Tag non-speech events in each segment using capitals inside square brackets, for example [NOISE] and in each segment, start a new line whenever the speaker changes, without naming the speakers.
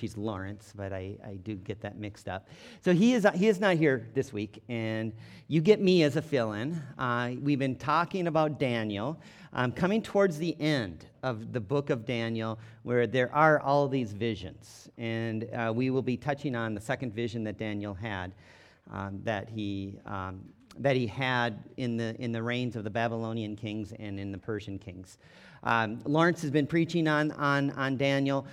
He's Lawrence, but I, I do get that mixed up. So he is, he is not here this week, and you get me as a fill in. Uh, we've been talking about Daniel. Um, coming towards the end of the book of Daniel, where there are all these visions. And uh, we will be touching on the second vision that Daniel had, um, that, he, um, that he had in the, in the reigns of the Babylonian kings and in the Persian kings. Um, Lawrence has been preaching on, on, on Daniel.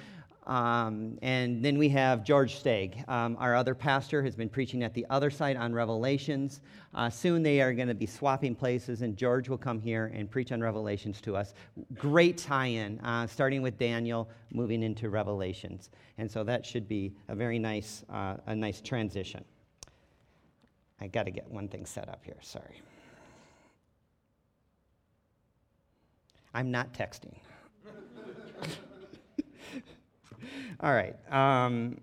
Um, and then we have George Stagg, um, our other pastor, has been preaching at the other side on Revelations. Uh, soon they are going to be swapping places, and George will come here and preach on Revelations to us. Great tie in, uh, starting with Daniel, moving into Revelations. And so that should be a very nice, uh, a nice transition. I got to get one thing set up here, sorry. I'm not texting. [LAUGHS] [LAUGHS] All right. Um,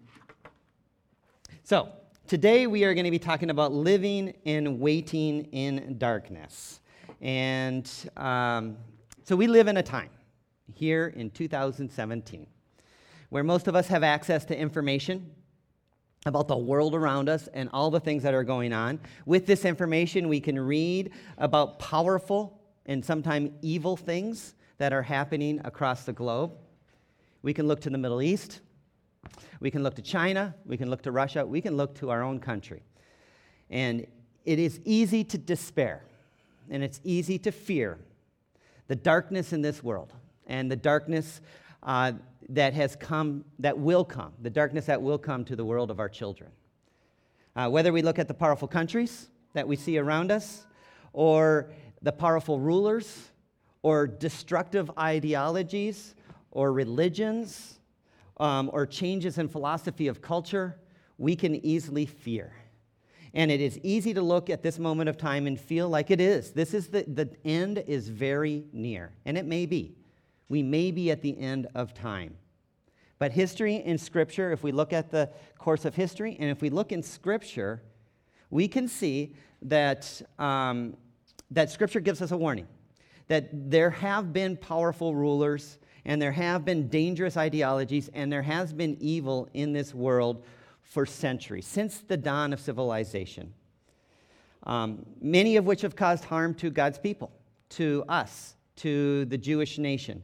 so, today we are going to be talking about living and waiting in darkness. And um, so, we live in a time here in 2017 where most of us have access to information about the world around us and all the things that are going on. With this information, we can read about powerful and sometimes evil things that are happening across the globe. We can look to the Middle East. We can look to China. We can look to Russia. We can look to our own country. And it is easy to despair and it's easy to fear the darkness in this world and the darkness uh, that has come, that will come, the darkness that will come to the world of our children. Uh, whether we look at the powerful countries that we see around us, or the powerful rulers, or destructive ideologies or religions um, or changes in philosophy of culture, we can easily fear. And it is easy to look at this moment of time and feel like it is. This is the, the end is very near. And it may be. We may be at the end of time. But history and scripture, if we look at the course of history and if we look in scripture, we can see that, um, that scripture gives us a warning that there have been powerful rulers and there have been dangerous ideologies, and there has been evil in this world for centuries, since the dawn of civilization. Um, many of which have caused harm to God's people, to us, to the Jewish nation.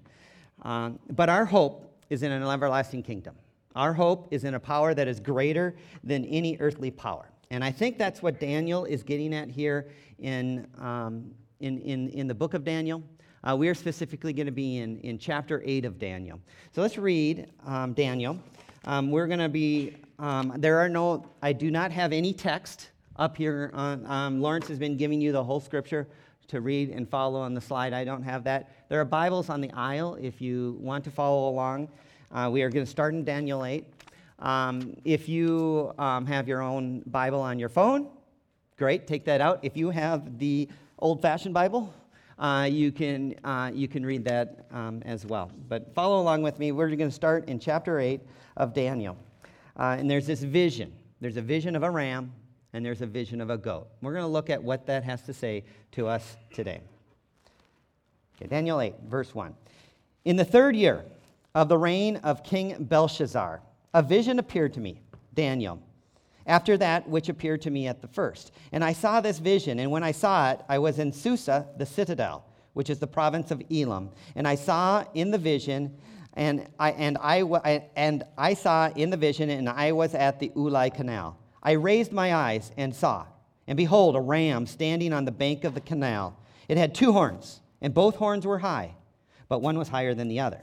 Um, but our hope is in an everlasting kingdom. Our hope is in a power that is greater than any earthly power. And I think that's what Daniel is getting at here in, um, in, in, in the book of Daniel. Uh, we are specifically going to be in, in chapter 8 of Daniel. So let's read um, Daniel. Um, we're going to be, um, there are no, I do not have any text up here. On, um, Lawrence has been giving you the whole scripture to read and follow on the slide. I don't have that. There are Bibles on the aisle if you want to follow along. Uh, we are going to start in Daniel 8. Um, if you um, have your own Bible on your phone, great, take that out. If you have the old fashioned Bible, uh, you, can, uh, you can read that um, as well. But follow along with me. We're going to start in chapter 8 of Daniel. Uh, and there's this vision there's a vision of a ram, and there's a vision of a goat. We're going to look at what that has to say to us today. Okay, Daniel 8, verse 1. In the third year of the reign of King Belshazzar, a vision appeared to me, Daniel after that which appeared to me at the first. And I saw this vision, and when I saw it, I was in Susa, the citadel, which is the province of Elam. And I saw in the vision, and I, and I, and I saw in the vision, and I was at the Ulai Canal. I raised my eyes and saw, and behold, a ram standing on the bank of the canal. It had two horns, and both horns were high, but one was higher than the other.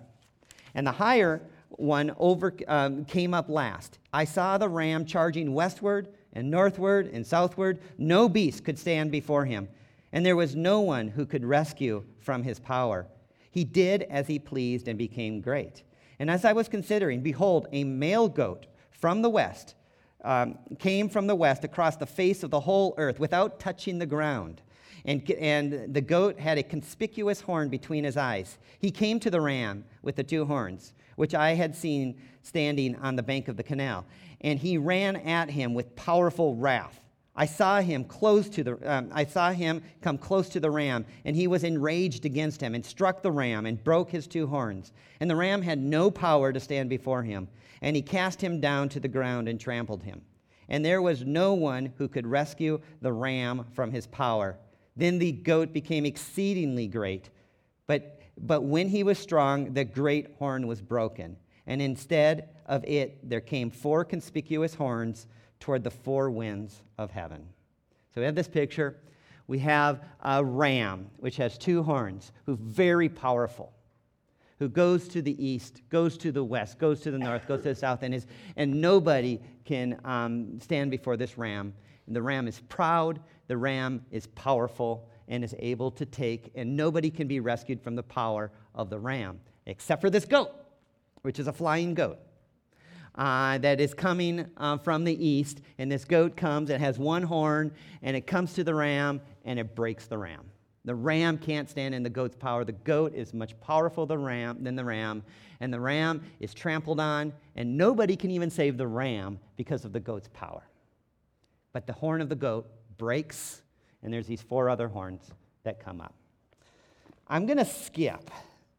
And the higher one over, um, came up last. I saw the ram charging westward and northward and southward. No beast could stand before him, and there was no one who could rescue from his power. He did as he pleased and became great. And as I was considering, behold, a male goat from the west um, came from the west across the face of the whole earth without touching the ground. And, and the goat had a conspicuous horn between his eyes. He came to the ram with the two horns which I had seen standing on the bank of the canal. And he ran at him with powerful wrath. I saw him close to the um, I saw him come close to the ram, and he was enraged against him, and struck the ram, and broke his two horns. And the ram had no power to stand before him, and he cast him down to the ground and trampled him. And there was no one who could rescue the ram from his power. Then the goat became exceedingly great, but but when he was strong, the great horn was broken, and instead of it there came four conspicuous horns toward the four winds of heaven. So we have this picture. We have a ram, which has two horns, who's very powerful, who goes to the east, goes to the west, goes to the north, goes to the south, and, is, and nobody can um, stand before this ram. And the ram is proud, the ram is powerful, and is able to take, and nobody can be rescued from the power of the ram, except for this goat, which is a flying goat uh, that is coming uh, from the east. And this goat comes, it has one horn, and it comes to the ram, and it breaks the ram. The ram can't stand in the goat's power. The goat is much powerful than, ram, than the ram, and the ram is trampled on, and nobody can even save the ram because of the goat's power. But the horn of the goat breaks, and there's these four other horns that come up. I'm going to skip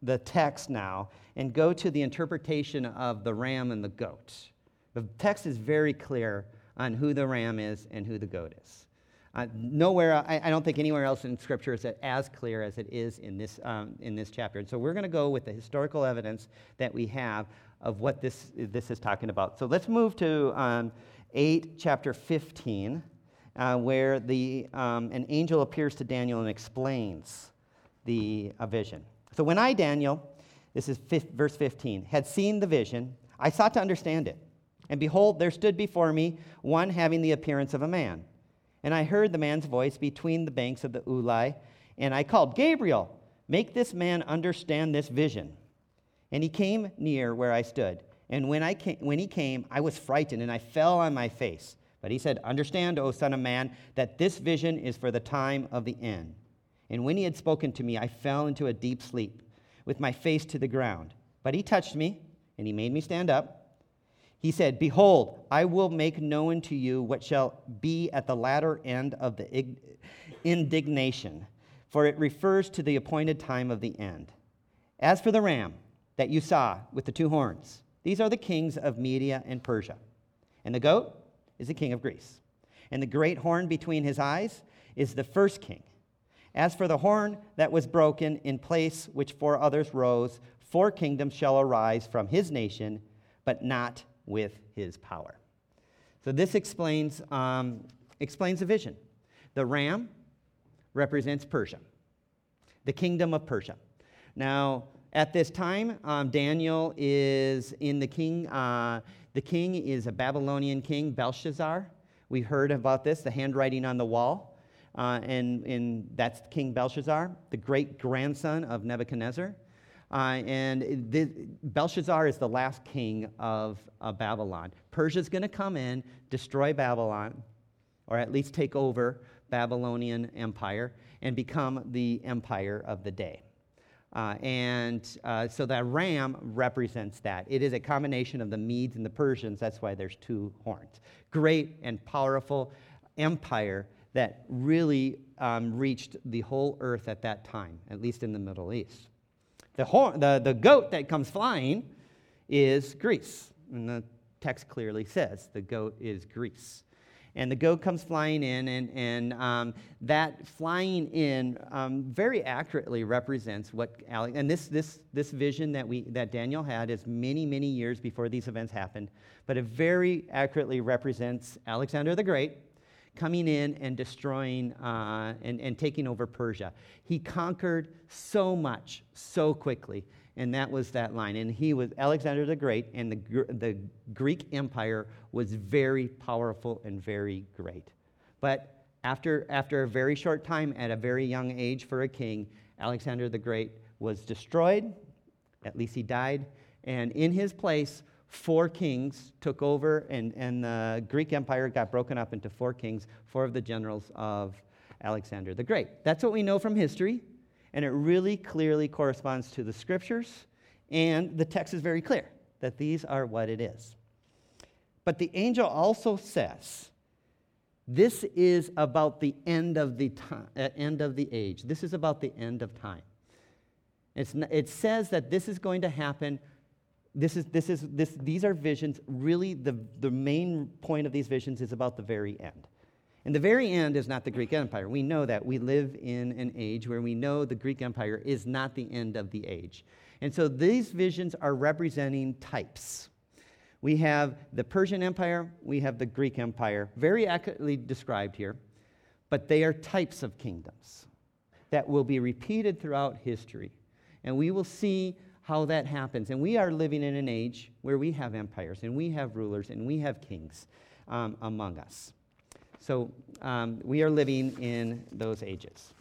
the text now and go to the interpretation of the ram and the goat. The text is very clear on who the ram is and who the goat is. Uh, nowhere, I, I, don't think anywhere else in Scripture is it as clear as it is in this, um, in this chapter. And so we're going to go with the historical evidence that we have of what this, this is talking about. So let's move to um, 8, chapter 15, uh, where the, um, an angel appears to Daniel and explains the uh, vision. So when I, Daniel, this is verse 15, had seen the vision, I sought to understand it. And behold, there stood before me one having the appearance of a man. And I heard the man's voice between the banks of the Ulai, and I called, Gabriel, make this man understand this vision. And he came near where I stood. And when, I came, when he came, I was frightened, and I fell on my face. But he said, Understand, O Son of Man, that this vision is for the time of the end. And when he had spoken to me, I fell into a deep sleep with my face to the ground. But he touched me, and he made me stand up. He said, Behold, I will make known to you what shall be at the latter end of the indignation, for it refers to the appointed time of the end. As for the ram that you saw with the two horns, these are the kings of Media and Persia. And the goat is the king of Greece. And the great horn between his eyes is the first king as for the horn that was broken in place which four others rose, four kingdoms shall arise from his nation, but not with his power. So this explains, um, explains the vision. The ram represents Persia, the kingdom of Persia. Now, at this time, um, Daniel is in the king. Uh, the king is a Babylonian king, Belshazzar. We heard about this, the handwriting on the wall uh, and, and that's King Belshazzar, the great grandson of Nebuchadnezzar. Uh, and the, Belshazzar is the last king of, of Babylon. Persia's going to come in, destroy Babylon, or at least take over Babylonian empire and become the empire of the day. Uh, and uh, so that ram represents that. It is a combination of the Medes and the Persians. That's why there's two horns. Great and powerful empire that really um, reached the whole earth at that time, at least in the Middle East. The, horn, the, the goat that comes flying is Greece. And the text clearly says the goat is Greece. And the goat comes flying in, and, and um, that flying in um, very accurately represents what Alex, and this, this, this vision that, we, that Daniel had is many, many years before these events happened, but it very accurately represents Alexander the Great, coming in and destroying uh, and, and taking over Persia. He conquered so much so quickly, and that was that line. And he was Alexander the Great, and the, the Greek Empire was very powerful and very great. But after, after a very short time, at a very young age for a king, Alexander the Great was destroyed. At least he died. And in his place four kings took over, and, and the Greek Empire got broken up into four kings, four of the generals of Alexander the Great. That's what we know from history, and it really clearly corresponds to the scriptures, and the text is very clear that these are what it is. But the angel also says This is about the end of the, time, uh, end of the age. This is about the end of time. It's, it says that this is going to happen. This is, this is, this, these are visions. Really, the, the main point of these visions is about the very end. And the very end is not the Greek Empire. We know that. We live in an age where we know the Greek Empire is not the end of the age. And so these visions are representing types. We have the Persian Empire, we have the Greek Empire, very accurately described here, but they are types of kingdoms that will be repeated throughout history. And we will see how that happens. And we are living in an age where we have empires and we have rulers and we have kings um, among us. So um, we are living in those ages.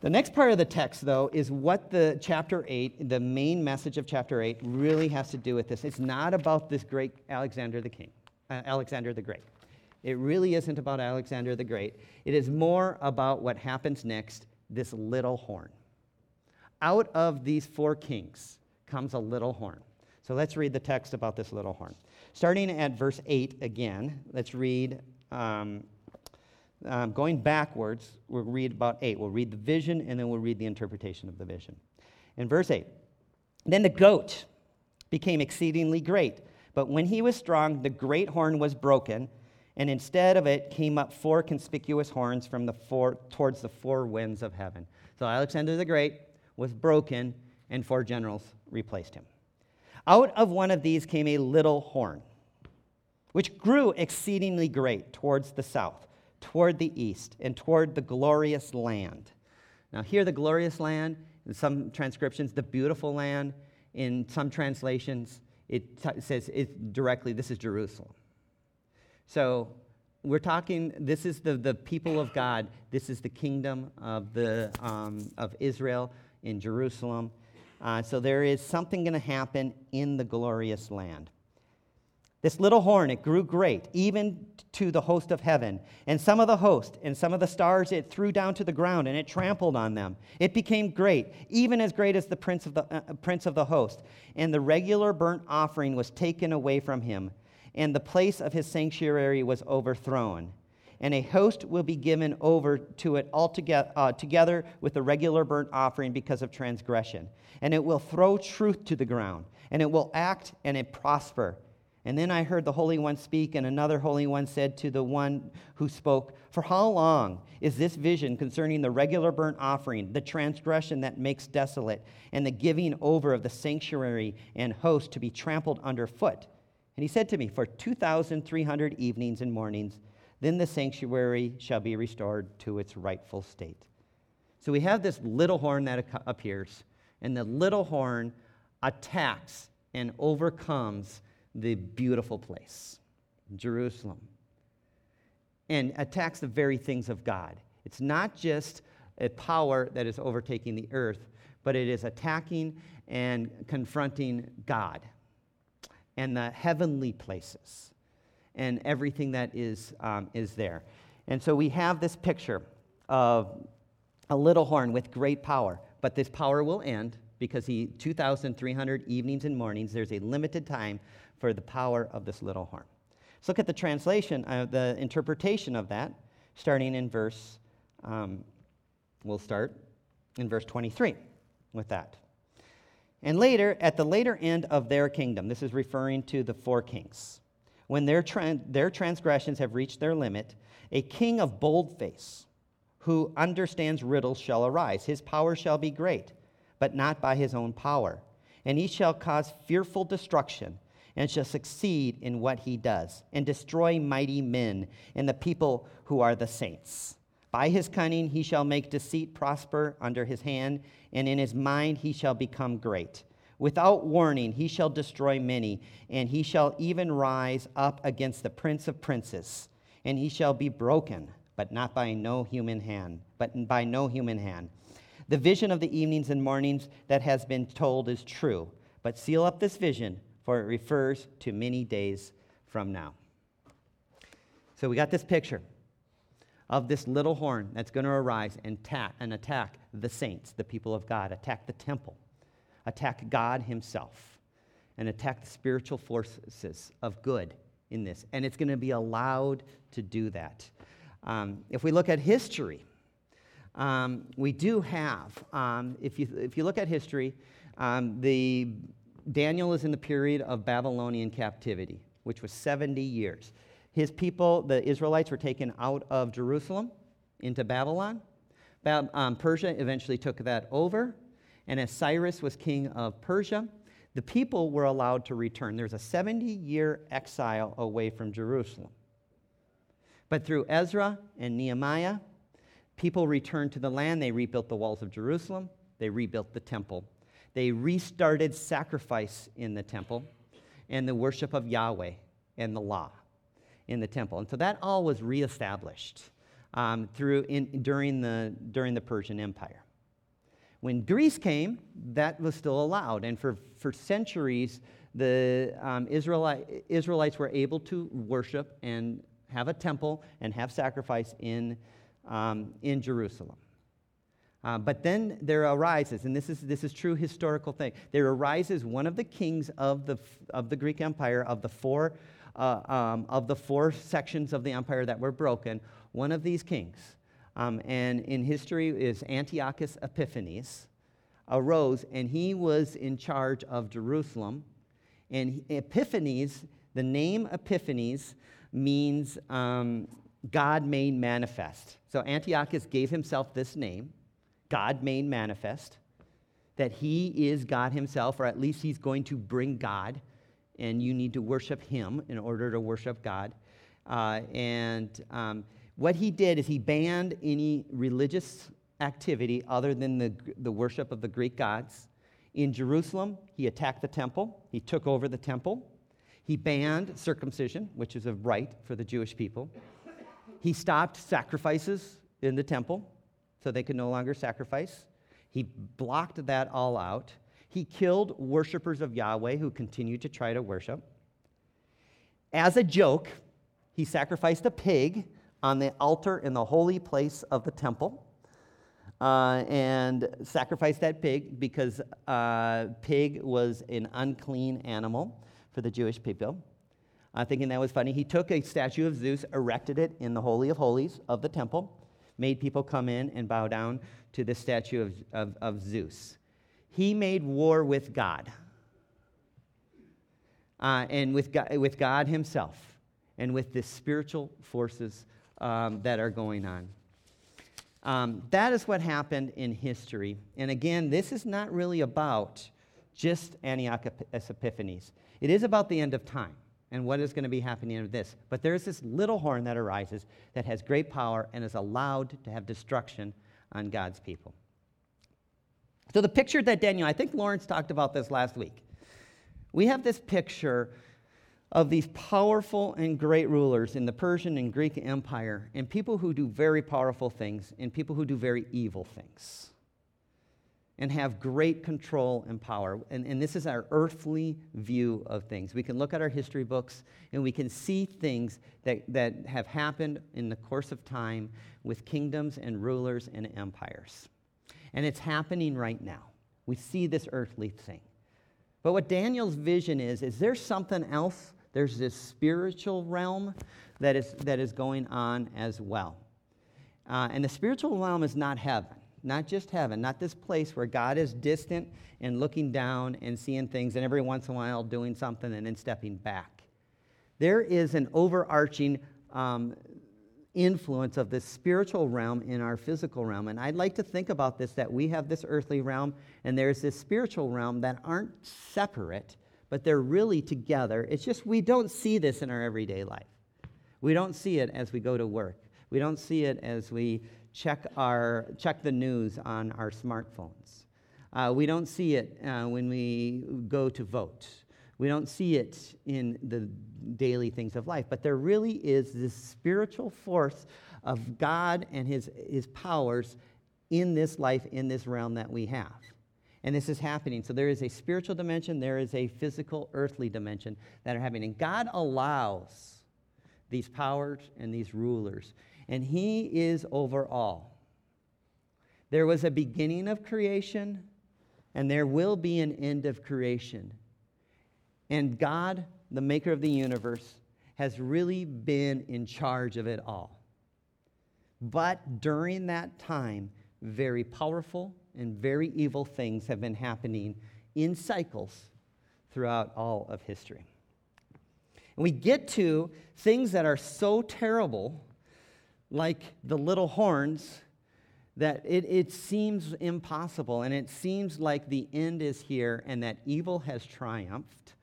The next part of the text, though, is what the chapter 8, the main message of chapter 8, really has to do with this. It's not about this great Alexander the King, uh, Alexander the Great. It really isn't about Alexander the Great. It is more about what happens next this little horn. Out of these four kings comes a little horn. So let's read the text about this little horn. Starting at verse 8 again, let's read um, um, going backwards, we'll read about 8. We'll read the vision and then we'll read the interpretation of the vision. In verse 8, then the goat became exceedingly great. But when he was strong, the great horn was broken, and instead of it came up four conspicuous horns from the four, towards the four winds of heaven. So Alexander the Great was broken, and four generals replaced him. Out of one of these came a little horn, which grew exceedingly great towards the south toward the east and toward the glorious land. Now, here, the glorious land, in some transcriptions, the beautiful land. In some translations, it t- says it directly, this is Jerusalem. So, we're talking, this is the, the people of God. This is the kingdom of, the, um, of Israel in Jerusalem. Uh, so, there is something going to happen in the glorious land. This little horn, it grew great, even to the host of heaven. And some of the host and some of the stars it threw down to the ground, and it trampled on them. It became great, even as great as the prince of the, uh, prince of the host. And the regular burnt offering was taken away from him, and the place of his sanctuary was overthrown. And a host will be given over to it altogether, uh, together with the regular burnt offering because of transgression. And it will throw truth to the ground, and it will act and it prosper. And then I heard the Holy One speak, and another Holy One said to the one who spoke, For how long is this vision concerning the regular burnt offering, the transgression that makes desolate, and the giving over of the sanctuary and host to be trampled underfoot? And he said to me, For 2,300 evenings and mornings, then the sanctuary shall be restored to its rightful state. So we have this little horn that appears, and the little horn attacks and overcomes the beautiful place, Jerusalem, and attacks the very things of God. It's not just a power that is overtaking the earth, but it is attacking and confronting God and the heavenly places and everything that is, um, is there. And so we have this picture of a little horn with great power, but this power will end because he 2,300 evenings and mornings, there's a limited time for the power of this little horn. Let's look at the translation, uh, the interpretation of that, starting in verse, um, we'll start in verse 23 with that. And later, at the later end of their kingdom, this is referring to the four kings, when their, their transgressions have reached their limit, a king of bold face who understands riddles shall arise. His power shall be great, but not by his own power. And he shall cause fearful destruction and shall succeed in what he does, and destroy mighty men and the people who are the saints. By his cunning he shall make deceit prosper under his hand, and in his mind he shall become great. Without warning he shall destroy many, and he shall even rise up against the prince of princes, and he shall be broken, but not by no human hand, but by no human hand. The vision of the evenings and mornings that has been told is true, but seal up this vision for it refers to many days from now. So we got this picture of this little horn that's going to arise and, and attack the saints, the people of God, attack the temple, attack God Himself, and attack the spiritual forces of good in this, and it's going to be allowed to do that. Um, if we look at history, um, we do have, um, if, you, if you look at history, um, the, Daniel is in the period of Babylonian captivity, which was 70 years. His people, the Israelites, were taken out of Jerusalem into Babylon. Bab- um, Persia eventually took that over, and as Cyrus was king of Persia, the people were allowed to return. There's a 70 year exile away from Jerusalem. But through Ezra and Nehemiah, people returned to the land. They rebuilt the walls of Jerusalem, they rebuilt the temple. They restarted sacrifice in the temple and the worship of Yahweh and the law in the temple. And so that all was reestablished um, through in, during, the, during the Persian Empire. When Greece came, that was still allowed. And for, for centuries, the um, Israelite, Israelites were able to worship and have a temple and have sacrifice in, um, in Jerusalem. Uh, but then there arises, and this is, this is true historical thing, there arises one of the kings of the, of the Greek Empire, of the, four, uh, um, of the four sections of the empire that were broken, one of these kings, um, and in history is Antiochus Epiphanes, arose, and he was in charge of Jerusalem. And Epiphanes, the name Epiphanes, means um, God made manifest. So Antiochus gave himself this name, God made manifest, that he is God himself, or at least he's going to bring God, and you need to worship him in order to worship God. Uh, and um, what he did is he banned any religious activity other than the, the worship of the Greek gods. In Jerusalem, he attacked the temple, he took over the temple. He banned circumcision, which is a right for the Jewish people. He stopped sacrifices in the temple so they could no longer sacrifice. He blocked that all out. He killed worshippers of Yahweh who continued to try to worship. As a joke, he sacrificed a pig on the altar in the holy place of the temple uh, and sacrificed that pig because uh, pig was an unclean animal for the Jewish people. Uh, thinking that was funny, he took a statue of Zeus, erected it in the Holy of Holies of the temple, made people come in and bow down to the statue of, of, of Zeus. He made war with God uh, and with God, with God Himself and with the spiritual forces um, that are going on. Um, that is what happened in history. And again, this is not really about just Antiochus Epiphanes. It is about the end of time and what is going to be happening in this. But there's this little horn that arises that has great power and is allowed to have destruction on God's people. So the picture that Daniel, I think Lawrence talked about this last week. We have this picture of these powerful and great rulers in the Persian and Greek Empire, and people who do very powerful things, and people who do very evil things, and have great control and power. And, and this is our earthly view of things. We can look at our history books and we can see things that, that have happened in the course of time with kingdoms and rulers and empires. And it's happening right now. We see this earthly thing. But what Daniel's vision is, is there something else there's this spiritual realm that is, that is going on as well. Uh, and the spiritual realm is not heaven, not just heaven, not this place where God is distant and looking down and seeing things and every once in a while doing something and then stepping back. There is an overarching um, influence of this spiritual realm in our physical realm. And I'd like to think about this that we have this earthly realm and there's this spiritual realm that aren't separate but they're really together. It's just we don't see this in our everyday life. We don't see it as we go to work. We don't see it as we check, our, check the news on our smartphones. Uh, we don't see it uh, when we go to vote. We don't see it in the daily things of life. But there really is this spiritual force of God and his, his powers in this life, in this realm that we have. And this is happening. So there is a spiritual dimension, there is a physical, earthly dimension that are happening. And God allows these powers and these rulers, and He is over all. There was a beginning of creation, and there will be an end of creation. And God, the maker of the universe, has really been in charge of it all. But during that time, very powerful and very evil things have been happening in cycles throughout all of history. And we get to things that are so terrible, like the little horns, that it, it seems impossible and it seems like the end is here and that evil has triumphed,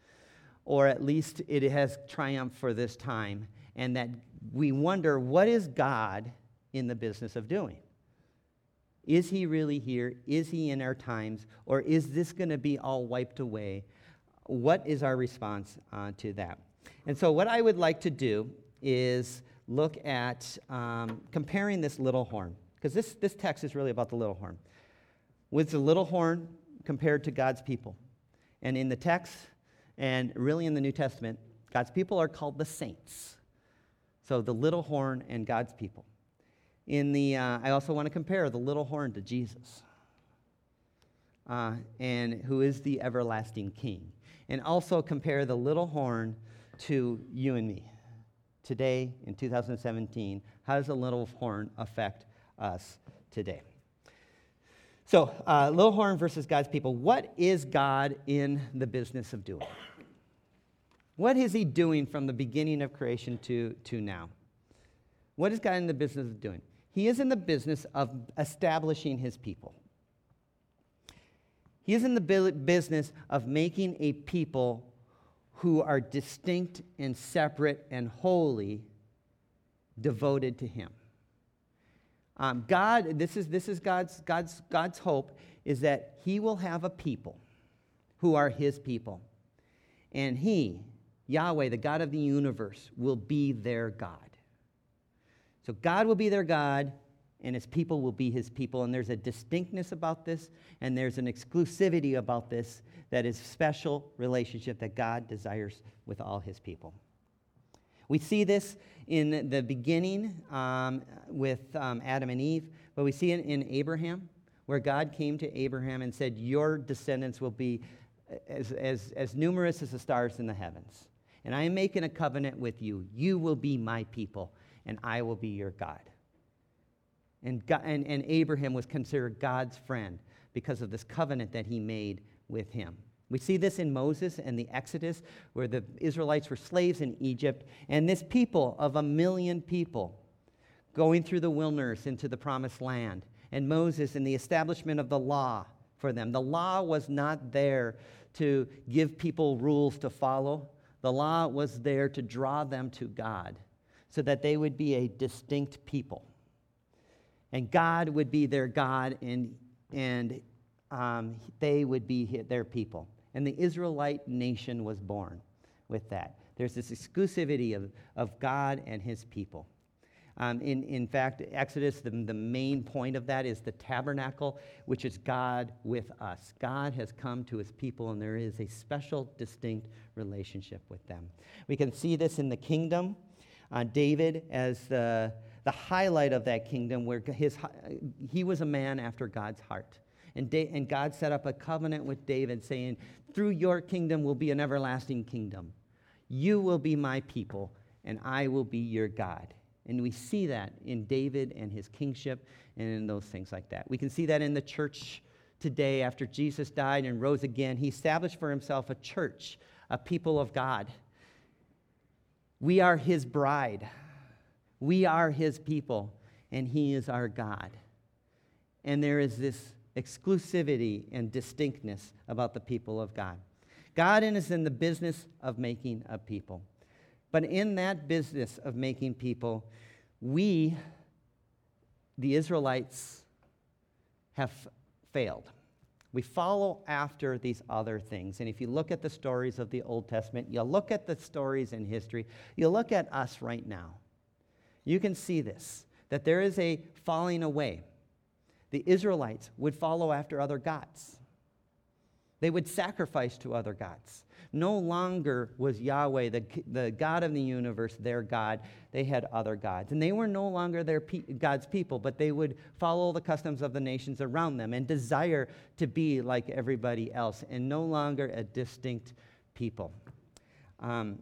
or at least it has triumphed for this time, and that we wonder what is God in the business of doing? Is he really here? Is he in our times? Or is this going to be all wiped away? What is our response uh, to that? And so, what I would like to do is look at um, comparing this little horn, because this, this text is really about the little horn. With the little horn compared to God's people. And in the text, and really in the New Testament, God's people are called the saints. So, the little horn and God's people in the, uh, I also want to compare the little horn to Jesus, uh, and who is the everlasting King, and also compare the little horn to you and me. Today, in 2017, how does the little horn affect us today? So, uh, little horn versus God's people. What is God in the business of doing? What is He doing from the beginning of creation to, to now? What is God in the business of doing? He is in the business of establishing his people. He is in the business of making a people who are distinct and separate and holy, devoted to him. Um, God, this is, this is God's, God's, God's hope, is that he will have a people who are his people. And he, Yahweh, the God of the universe, will be their God. So God will be their God, and his people will be his people. And there's a distinctness about this, and there's an exclusivity about this that is special relationship that God desires with all his people. We see this in the beginning um, with um, Adam and Eve, but we see it in Abraham, where God came to Abraham and said, Your descendants will be as, as, as numerous as the stars in the heavens. And I am making a covenant with you. You will be my people and I will be your God. And, God, and, and Abraham was considered God's friend because of this covenant that he made with him. We see this in Moses and the Exodus, where the Israelites were slaves in Egypt, and this people of a million people going through the wilderness into the promised land, and Moses and the establishment of the law for them. The law was not there to give people rules to follow, the law was there to draw them to God so that they would be a distinct people. And God would be their God, and, and um, they would be their people. And the Israelite nation was born with that. There's this exclusivity of, of God and his people. Um, in, in fact, Exodus, the, the main point of that is the tabernacle, which is God with us. God has come to his people, and there is a special, distinct relationship with them. We can see this in the kingdom uh, David as the, the highlight of that kingdom, where his, he was a man after God's heart. And, da- and God set up a covenant with David, saying, Through your kingdom will be an everlasting kingdom. You will be my people, and I will be your God. And we see that in David and his kingship and in those things like that. We can see that in the church today after Jesus died and rose again. He established for himself a church, a people of God we are his bride. We are his people, and he is our God. And there is this exclusivity and distinctness about the people of God. God is in the business of making a people. But in that business of making people, we, the Israelites, have failed. We follow after these other things. And if you look at the stories of the Old Testament, you look at the stories in history, you look at us right now, you can see this that there is a falling away. The Israelites would follow after other gods, they would sacrifice to other gods. No longer was Yahweh, the, the God of the universe, their God. They had other gods. And they were no longer their pe- God's people, but they would follow the customs of the nations around them and desire to be like everybody else and no longer a distinct people. Um,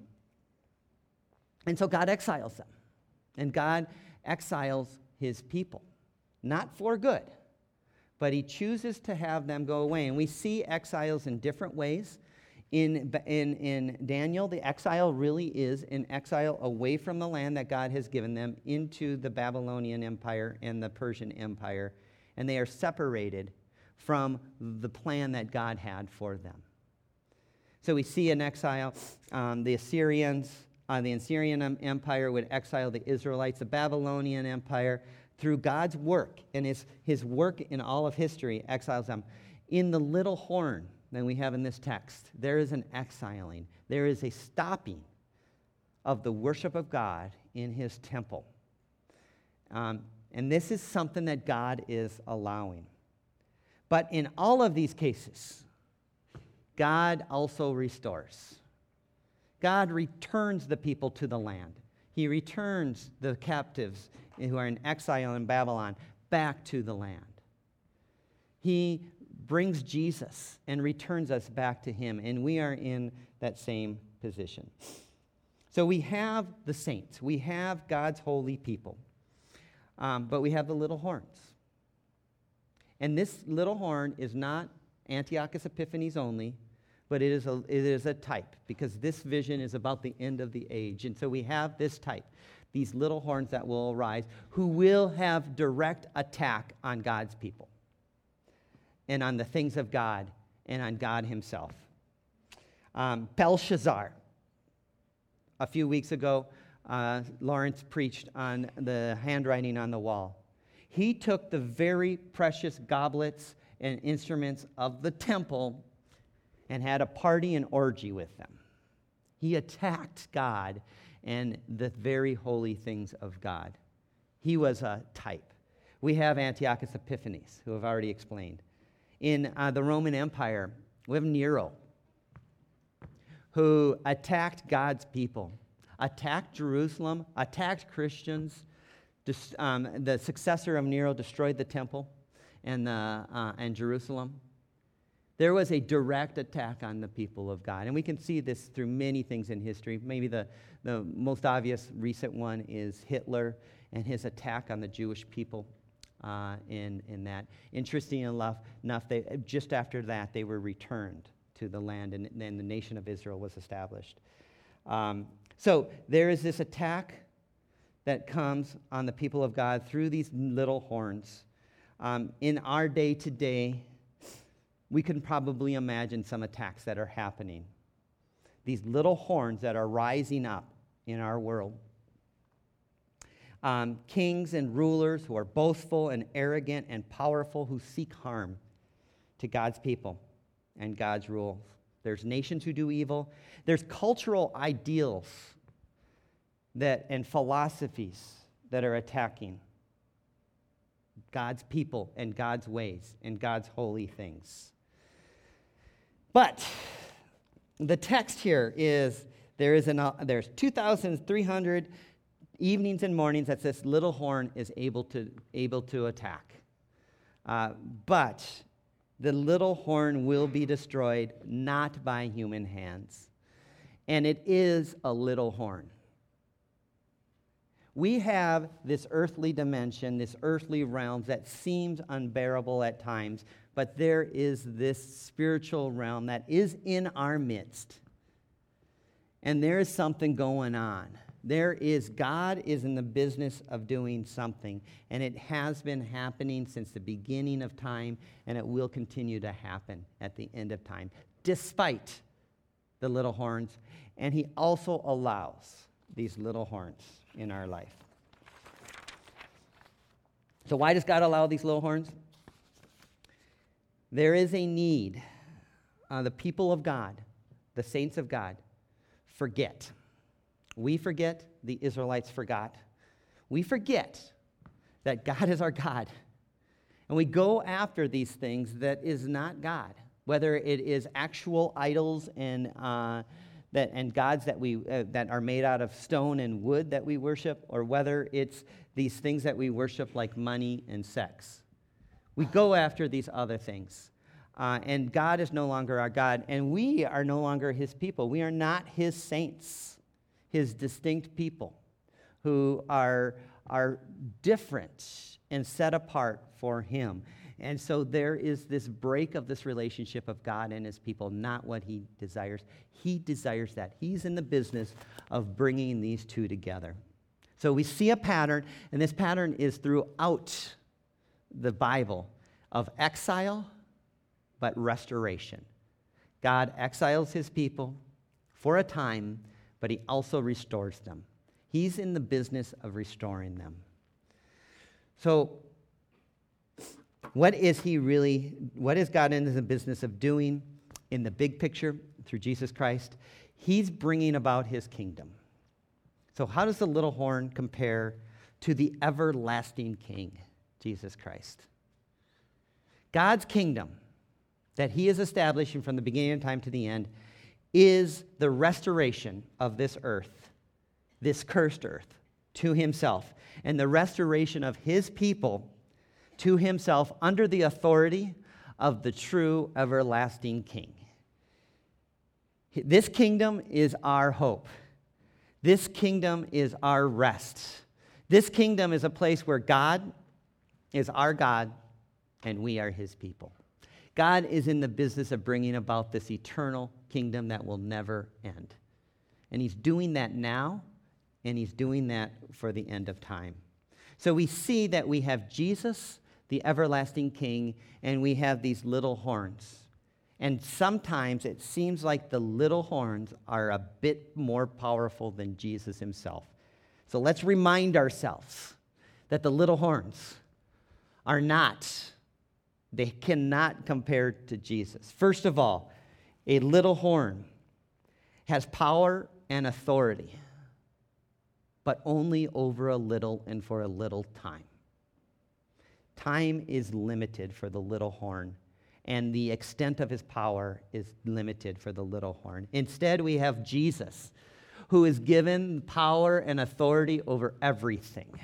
And so God exiles them. And God exiles his people, not for good, but he chooses to have them go away. And we see exiles in different ways. In, in, in Daniel, the exile really is an exile away from the land that God has given them into the Babylonian Empire and the Persian Empire. And they are separated from the plan that God had for them. So we see in exile um, the Assyrians, uh, the Assyrian Empire would exile the Israelites, the Babylonian Empire, through God's work and his, his work in all of history, exiles them. In the little horn that we have in this text, there is an exiling, there is a stopping of the worship of God in his temple. Um, and this is something that God is allowing. But in all of these cases, God also restores. God returns the people to the land. He returns the captives who are in exile in Babylon back to the land. He brings Jesus and returns us back to Him, and we are in that same position. So we have the saints, we have God's holy people, um, but we have the little horns. And this little horn is not Antiochus Epiphanes only, but it is, a, it is a type because this vision is about the end of the age. And so we have this type, these little horns that will arise, who will have direct attack on God's people and on the things of God and on God Himself. Um, Belshazzar, a few weeks ago, uh, Lawrence preached on the handwriting on the wall. He took the very precious goblets and instruments of the temple and had a party and orgy with them. He attacked God and the very holy things of God. He was a type. We have Antiochus Epiphanes, who I've already explained. In uh, the Roman Empire, we have Nero, who attacked God's people, attacked Jerusalem, attacked Christians. Um, the successor of Nero destroyed the temple and, uh, uh, and Jerusalem. There was a direct attack on the people of God. And we can see this through many things in history. Maybe the, the most obvious recent one is Hitler and his attack on the Jewish people uh, in, in that. Interesting enough, enough they, just after that, they were returned to the land, and then the nation of Israel was established. Um, so there is this attack that comes on the people of God through these little horns. Um, in our day today, we can probably imagine some attacks that are happening. These little horns that are rising up in our world. Um, kings and rulers who are boastful and arrogant and powerful who seek harm to God's people and God's rules. There's nations who do evil. There's cultural ideals that, and philosophies that are attacking God's people and God's ways and God's holy things. But the text here is there is an, uh, there's 2,300 evenings and mornings that this little horn is able to, able to attack. Uh, but the little horn will be destroyed not by human hands. And it is a little horn. We have this earthly dimension, this earthly realm that seems unbearable at times, but there is this spiritual realm that is in our midst. And there is something going on. There is, God is in the business of doing something, and it has been happening since the beginning of time, and it will continue to happen at the end of time, despite the little horns. And He also allows these little horns in our life. So, why does God allow these little horns? There is a need. Uh, the people of God, the saints of God, forget. We forget, the Israelites forgot. We forget that God is our God. And we go after these things that is not God, whether it is actual idols and, uh, that, and gods that, we, uh, that are made out of stone and wood that we worship, or whether it's these things that we worship like money and sex. We go after these other things. Uh, and God is no longer our God, and we are no longer his people. We are not his saints. his distinct people who are, are different and set apart for him. And so there is this break of this relationship of God and his people, not what he desires. He desires that. He's in the business of bringing these two together. So we see a pattern, and this pattern is throughout the Bible of exile, but restoration. God exiles his people for a time, but he also restores them. He's in the business of restoring them. So, what is he really, what is God in the business of doing in the big picture through Jesus Christ? He's bringing about his kingdom. So, how does the little horn compare to the everlasting king, Jesus Christ? God's kingdom that he is establishing from the beginning of time to the end is the restoration of this earth, this cursed earth, to himself, and the restoration of his people to himself under the authority of the true everlasting king. This kingdom is our hope. This kingdom is our rest. This kingdom is a place where God is our God and we are his people. God is in the business of bringing about this eternal kingdom that will never end. And he's doing that now, and he's doing that for the end of time. So we see that we have Jesus, the everlasting king, and we have these little horns. And sometimes it seems like the little horns are a bit more powerful than Jesus himself. So let's remind ourselves that the little horns are not they cannot compare to Jesus. First of all, a little horn has power and authority, but only over a little and for a little time. Time is limited for the little horn, and the extent of his power is limited for the little horn. Instead, we have Jesus, who is given power and authority over everything.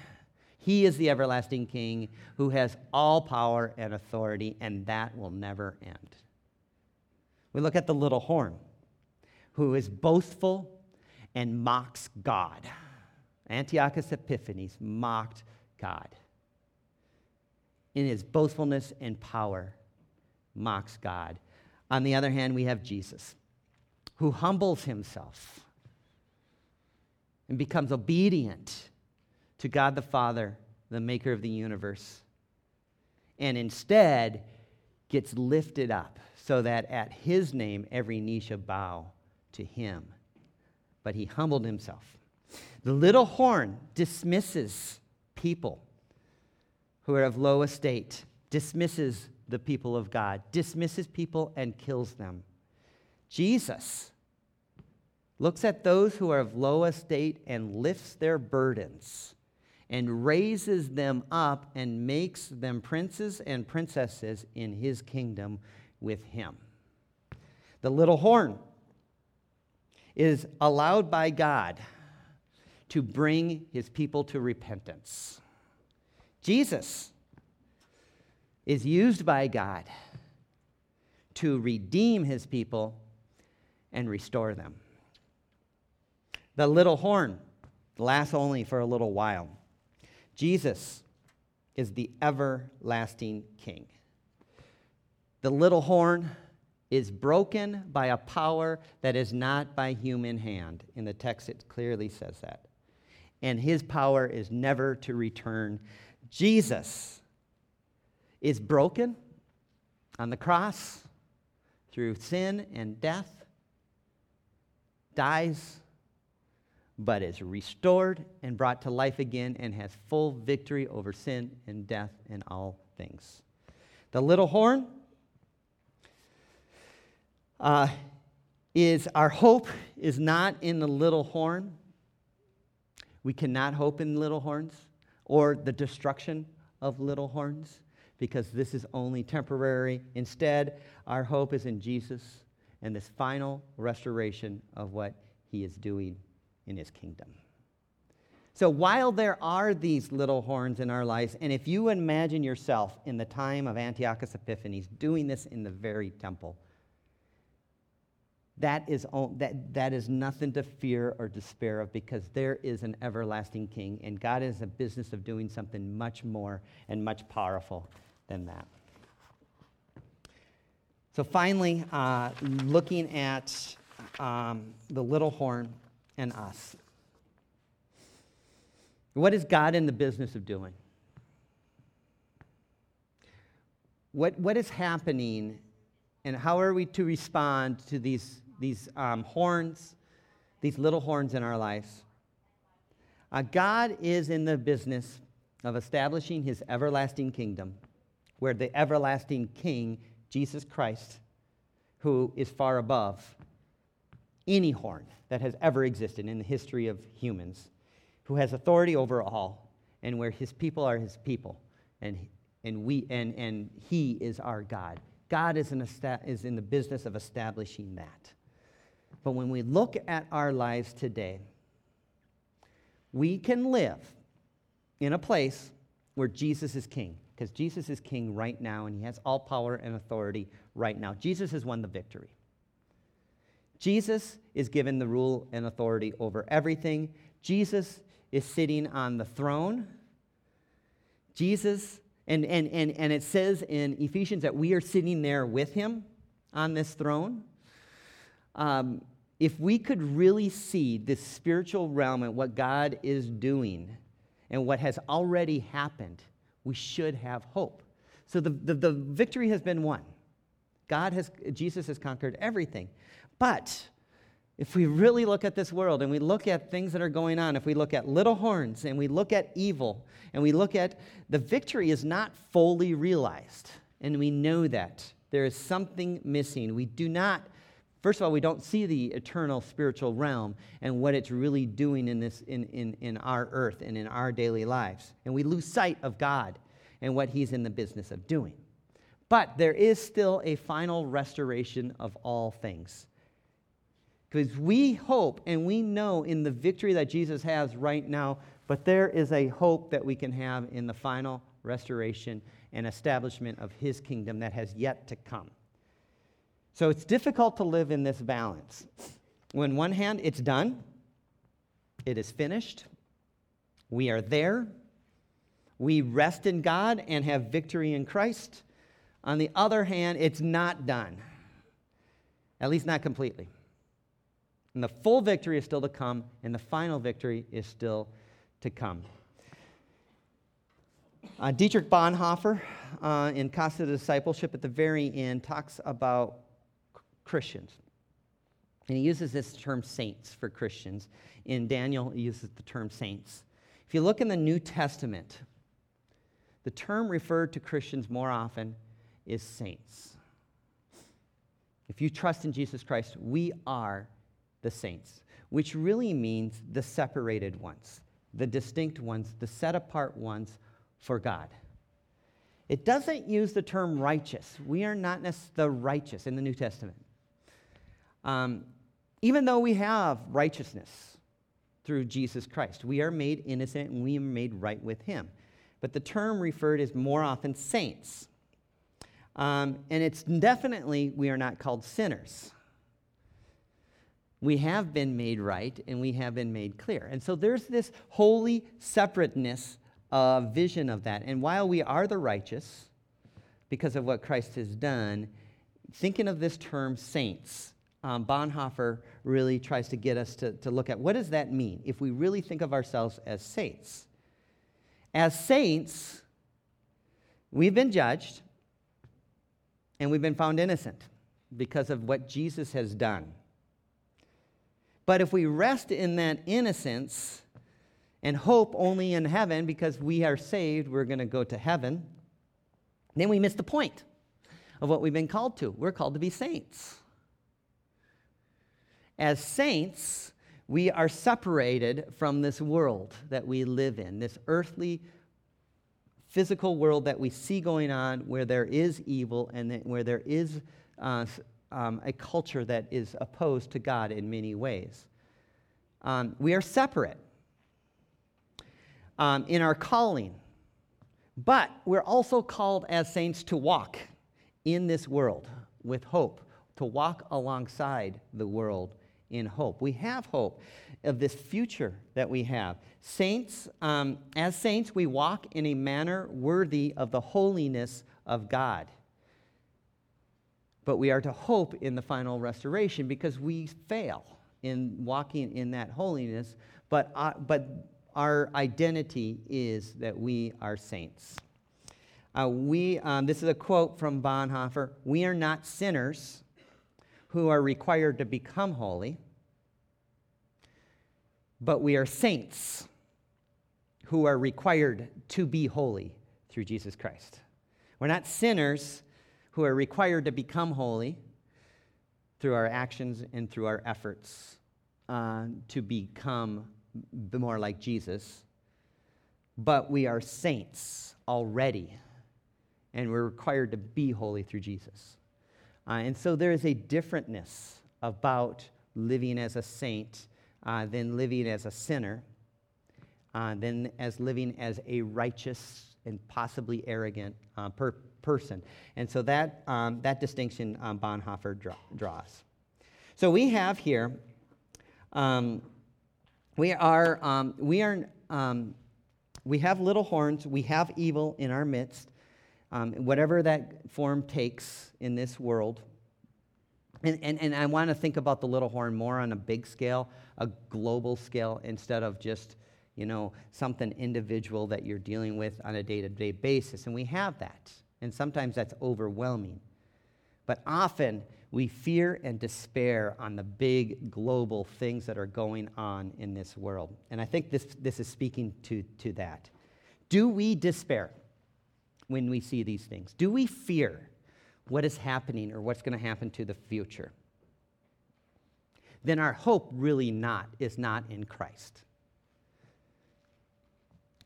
He is the everlasting King who has all power and authority, and that will never end. We look at the little horn, who is boastful and mocks God. Antiochus Epiphanes mocked God. In his boastfulness and power, mocks God. On the other hand, we have Jesus, who humbles himself and becomes obedient to God the Father, the maker of the universe, and instead gets lifted up so that at his name every knee shall bow to him. But he humbled himself. The little horn dismisses people who are of low estate, dismisses the people of God, dismisses people and kills them. Jesus looks at those who are of low estate and lifts their burdens and raises them up and makes them princes and princesses in his kingdom with him. The little horn is allowed by God to bring his people to repentance. Jesus is used by God to redeem his people and restore them. The little horn lasts only for a little while. Jesus is the everlasting King. The little horn is broken by a power that is not by human hand. In the text, it clearly says that. And his power is never to return. Jesus is broken on the cross through sin and death, dies but is restored and brought to life again and has full victory over sin and death and all things. The little horn uh, is our hope is not in the little horn. We cannot hope in little horns or the destruction of little horns because this is only temporary. Instead, our hope is in Jesus and this final restoration of what he is doing in his kingdom. So while there are these little horns in our lives, and if you imagine yourself in the time of Antiochus Epiphanes doing this in the very temple, that is, that, that is nothing to fear or despair of because there is an everlasting king, and God is a business of doing something much more and much powerful than that. So, finally, uh, looking at um, the little horn and us. What is God in the business of doing? What, what is happening, and how are we to respond to these, these um, horns, these little horns in our lives? Uh, God is in the business of establishing his everlasting kingdom, where the everlasting king, Jesus Christ, who is far above any horn that has ever existed in the history of humans, who has authority over all, and where his people are his people, and, and, we, and, and he is our God. God is in, esta- is in the business of establishing that. But when we look at our lives today, we can live in a place where Jesus is king, because Jesus is king right now, and he has all power and authority right now. Jesus has won the victory. Jesus is given the rule and authority over everything. Jesus is sitting on the throne. Jesus, and, and, and, and it says in Ephesians that we are sitting there with him on this throne. Um, if we could really see this spiritual realm and what God is doing and what has already happened, we should have hope. So the, the, the victory has been won. God has, Jesus has conquered everything. But if we really look at this world and we look at things that are going on, if we look at little horns and we look at evil and we look at the victory is not fully realized, and we know that there is something missing. We do not, first of all, we don't see the eternal spiritual realm and what it's really doing in, this, in, in, in our earth and in our daily lives. And we lose sight of God and what He's in the business of doing. But there is still a final restoration of all things. Because we hope and we know in the victory that Jesus has right now, but there is a hope that we can have in the final restoration and establishment of his kingdom that has yet to come. So it's difficult to live in this balance. When one hand, it's done, it is finished, we are there, we rest in God and have victory in Christ. On the other hand, it's not done, at least not completely. And the full victory is still to come, and the final victory is still to come. Uh, Dietrich Bonhoeffer, uh, in Cost of Discipleship, at the very end, talks about Christians. And he uses this term saints for Christians. In Daniel, he uses the term saints. If you look in the New Testament, the term referred to Christians more often is saints. If you trust in Jesus Christ, we are the saints, which really means the separated ones, the distinct ones, the set apart ones for God. It doesn't use the term righteous. We are not the righteous in the New Testament. Um, even though we have righteousness through Jesus Christ, we are made innocent and we are made right with Him. But the term referred is more often saints. Um, and it's definitely, we are not called sinners we have been made right and we have been made clear. And so there's this holy separateness uh, vision of that. And while we are the righteous, because of what Christ has done, thinking of this term saints, um, Bonhoeffer really tries to get us to, to look at what does that mean if we really think of ourselves as saints. As saints, we've been judged and we've been found innocent because of what Jesus has done. But if we rest in that innocence and hope only in heaven because we are saved, we're going to go to heaven, then we miss the point of what we've been called to. We're called to be saints. As saints, we are separated from this world that we live in, this earthly, physical world that we see going on where there is evil and where there is uh, um, a culture that is opposed to God in many ways. Um, we are separate um, in our calling, but we're also called as saints to walk in this world with hope, to walk alongside the world in hope. We have hope of this future that we have. Saints, um, as saints, we walk in a manner worthy of the holiness of God. But we are to hope in the final restoration because we fail in walking in that holiness. But, uh, but our identity is that we are saints. Uh, we, um, this is a quote from Bonhoeffer We are not sinners who are required to become holy, but we are saints who are required to be holy through Jesus Christ. We're not sinners who are required to become holy through our actions and through our efforts uh, to become more like Jesus, but we are saints already, and we're required to be holy through Jesus. Uh, and so there is a differentness about living as a saint uh, than living as a sinner, uh, than as living as a righteous and possibly arrogant uh, per- person. And so that, um, that distinction um, Bonhoeffer draw- draws. So we have here, um, we are, um, we are, um, we have little horns, we have evil in our midst, um, whatever that form takes in this world. And, and, and I want to think about the little horn more on a big scale, a global scale, instead of just, you know, something individual that you're dealing with on a day to day basis. And we have that. And sometimes that's overwhelming. But often we fear and despair on the big global things that are going on in this world. And I think this, this is speaking to, to that. Do we despair when we see these things? Do we fear what is happening or what's going to happen to the future? Then our hope really not is not in Christ.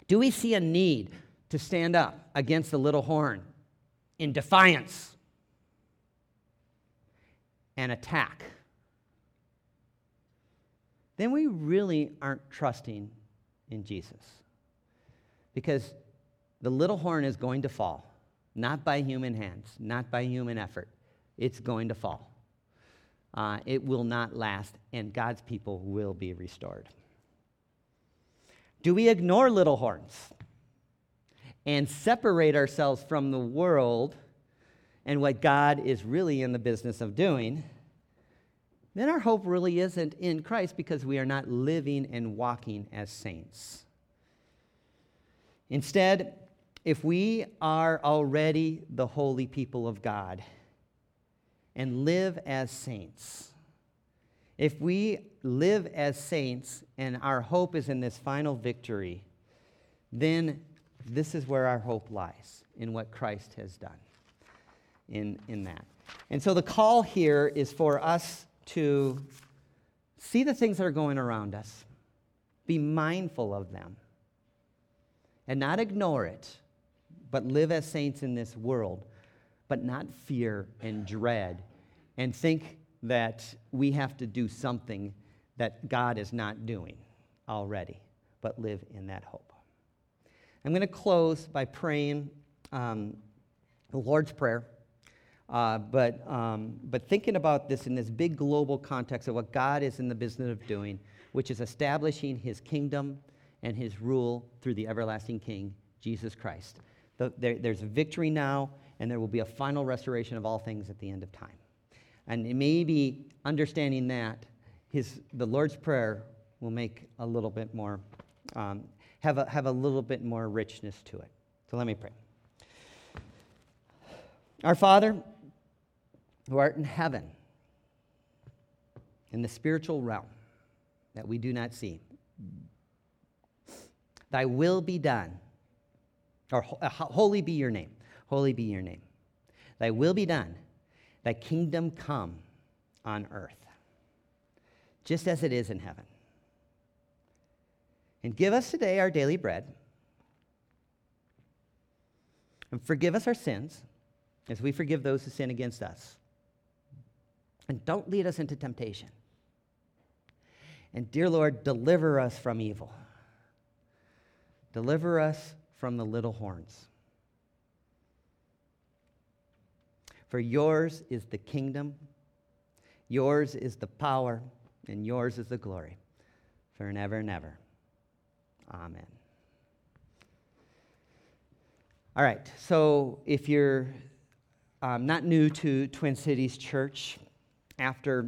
Do we see a need to stand up against the little horn in defiance? and attack, then we really aren't trusting in Jesus. Because the little horn is going to fall, not by human hands, not by human effort. It's going to fall. Uh, it will not last, and God's people will be restored. Do we ignore little horns and separate ourselves from the world and what God is really in the business of doing, then our hope really isn't in Christ because we are not living and walking as saints. Instead, if we are already the holy people of God and live as saints, if we live as saints and our hope is in this final victory, then this is where our hope lies in what Christ has done in, in that. And so the call here is for us to see the things that are going around us, be mindful of them, and not ignore it, but live as saints in this world, but not fear and dread and think that we have to do something that God is not doing already, but live in that hope. I'm going to close by praying um, the Lord's Prayer. Uh, but, um, but thinking about this in this big global context of what God is in the business of doing, which is establishing his kingdom and his rule through the everlasting King, Jesus Christ. The, there, there's victory now, and there will be a final restoration of all things at the end of time. And maybe understanding that, his, the Lord's Prayer will make a little bit more, um, have, a, have a little bit more richness to it. So let me pray. Our Father, who art in heaven, in the spiritual realm that we do not see. Thy will be done, or uh, holy be your name. Holy be your name. Thy will be done, thy kingdom come on earth, just as it is in heaven. And give us today our daily bread. And forgive us our sins as we forgive those who sin against us. And don't lead us into temptation. And dear Lord, deliver us from evil. Deliver us from the little horns. For yours is the kingdom Yours is the power, and yours is the glory, for ever and ever. Amen. All right, so if you're um, not new to Twin Cities Church, after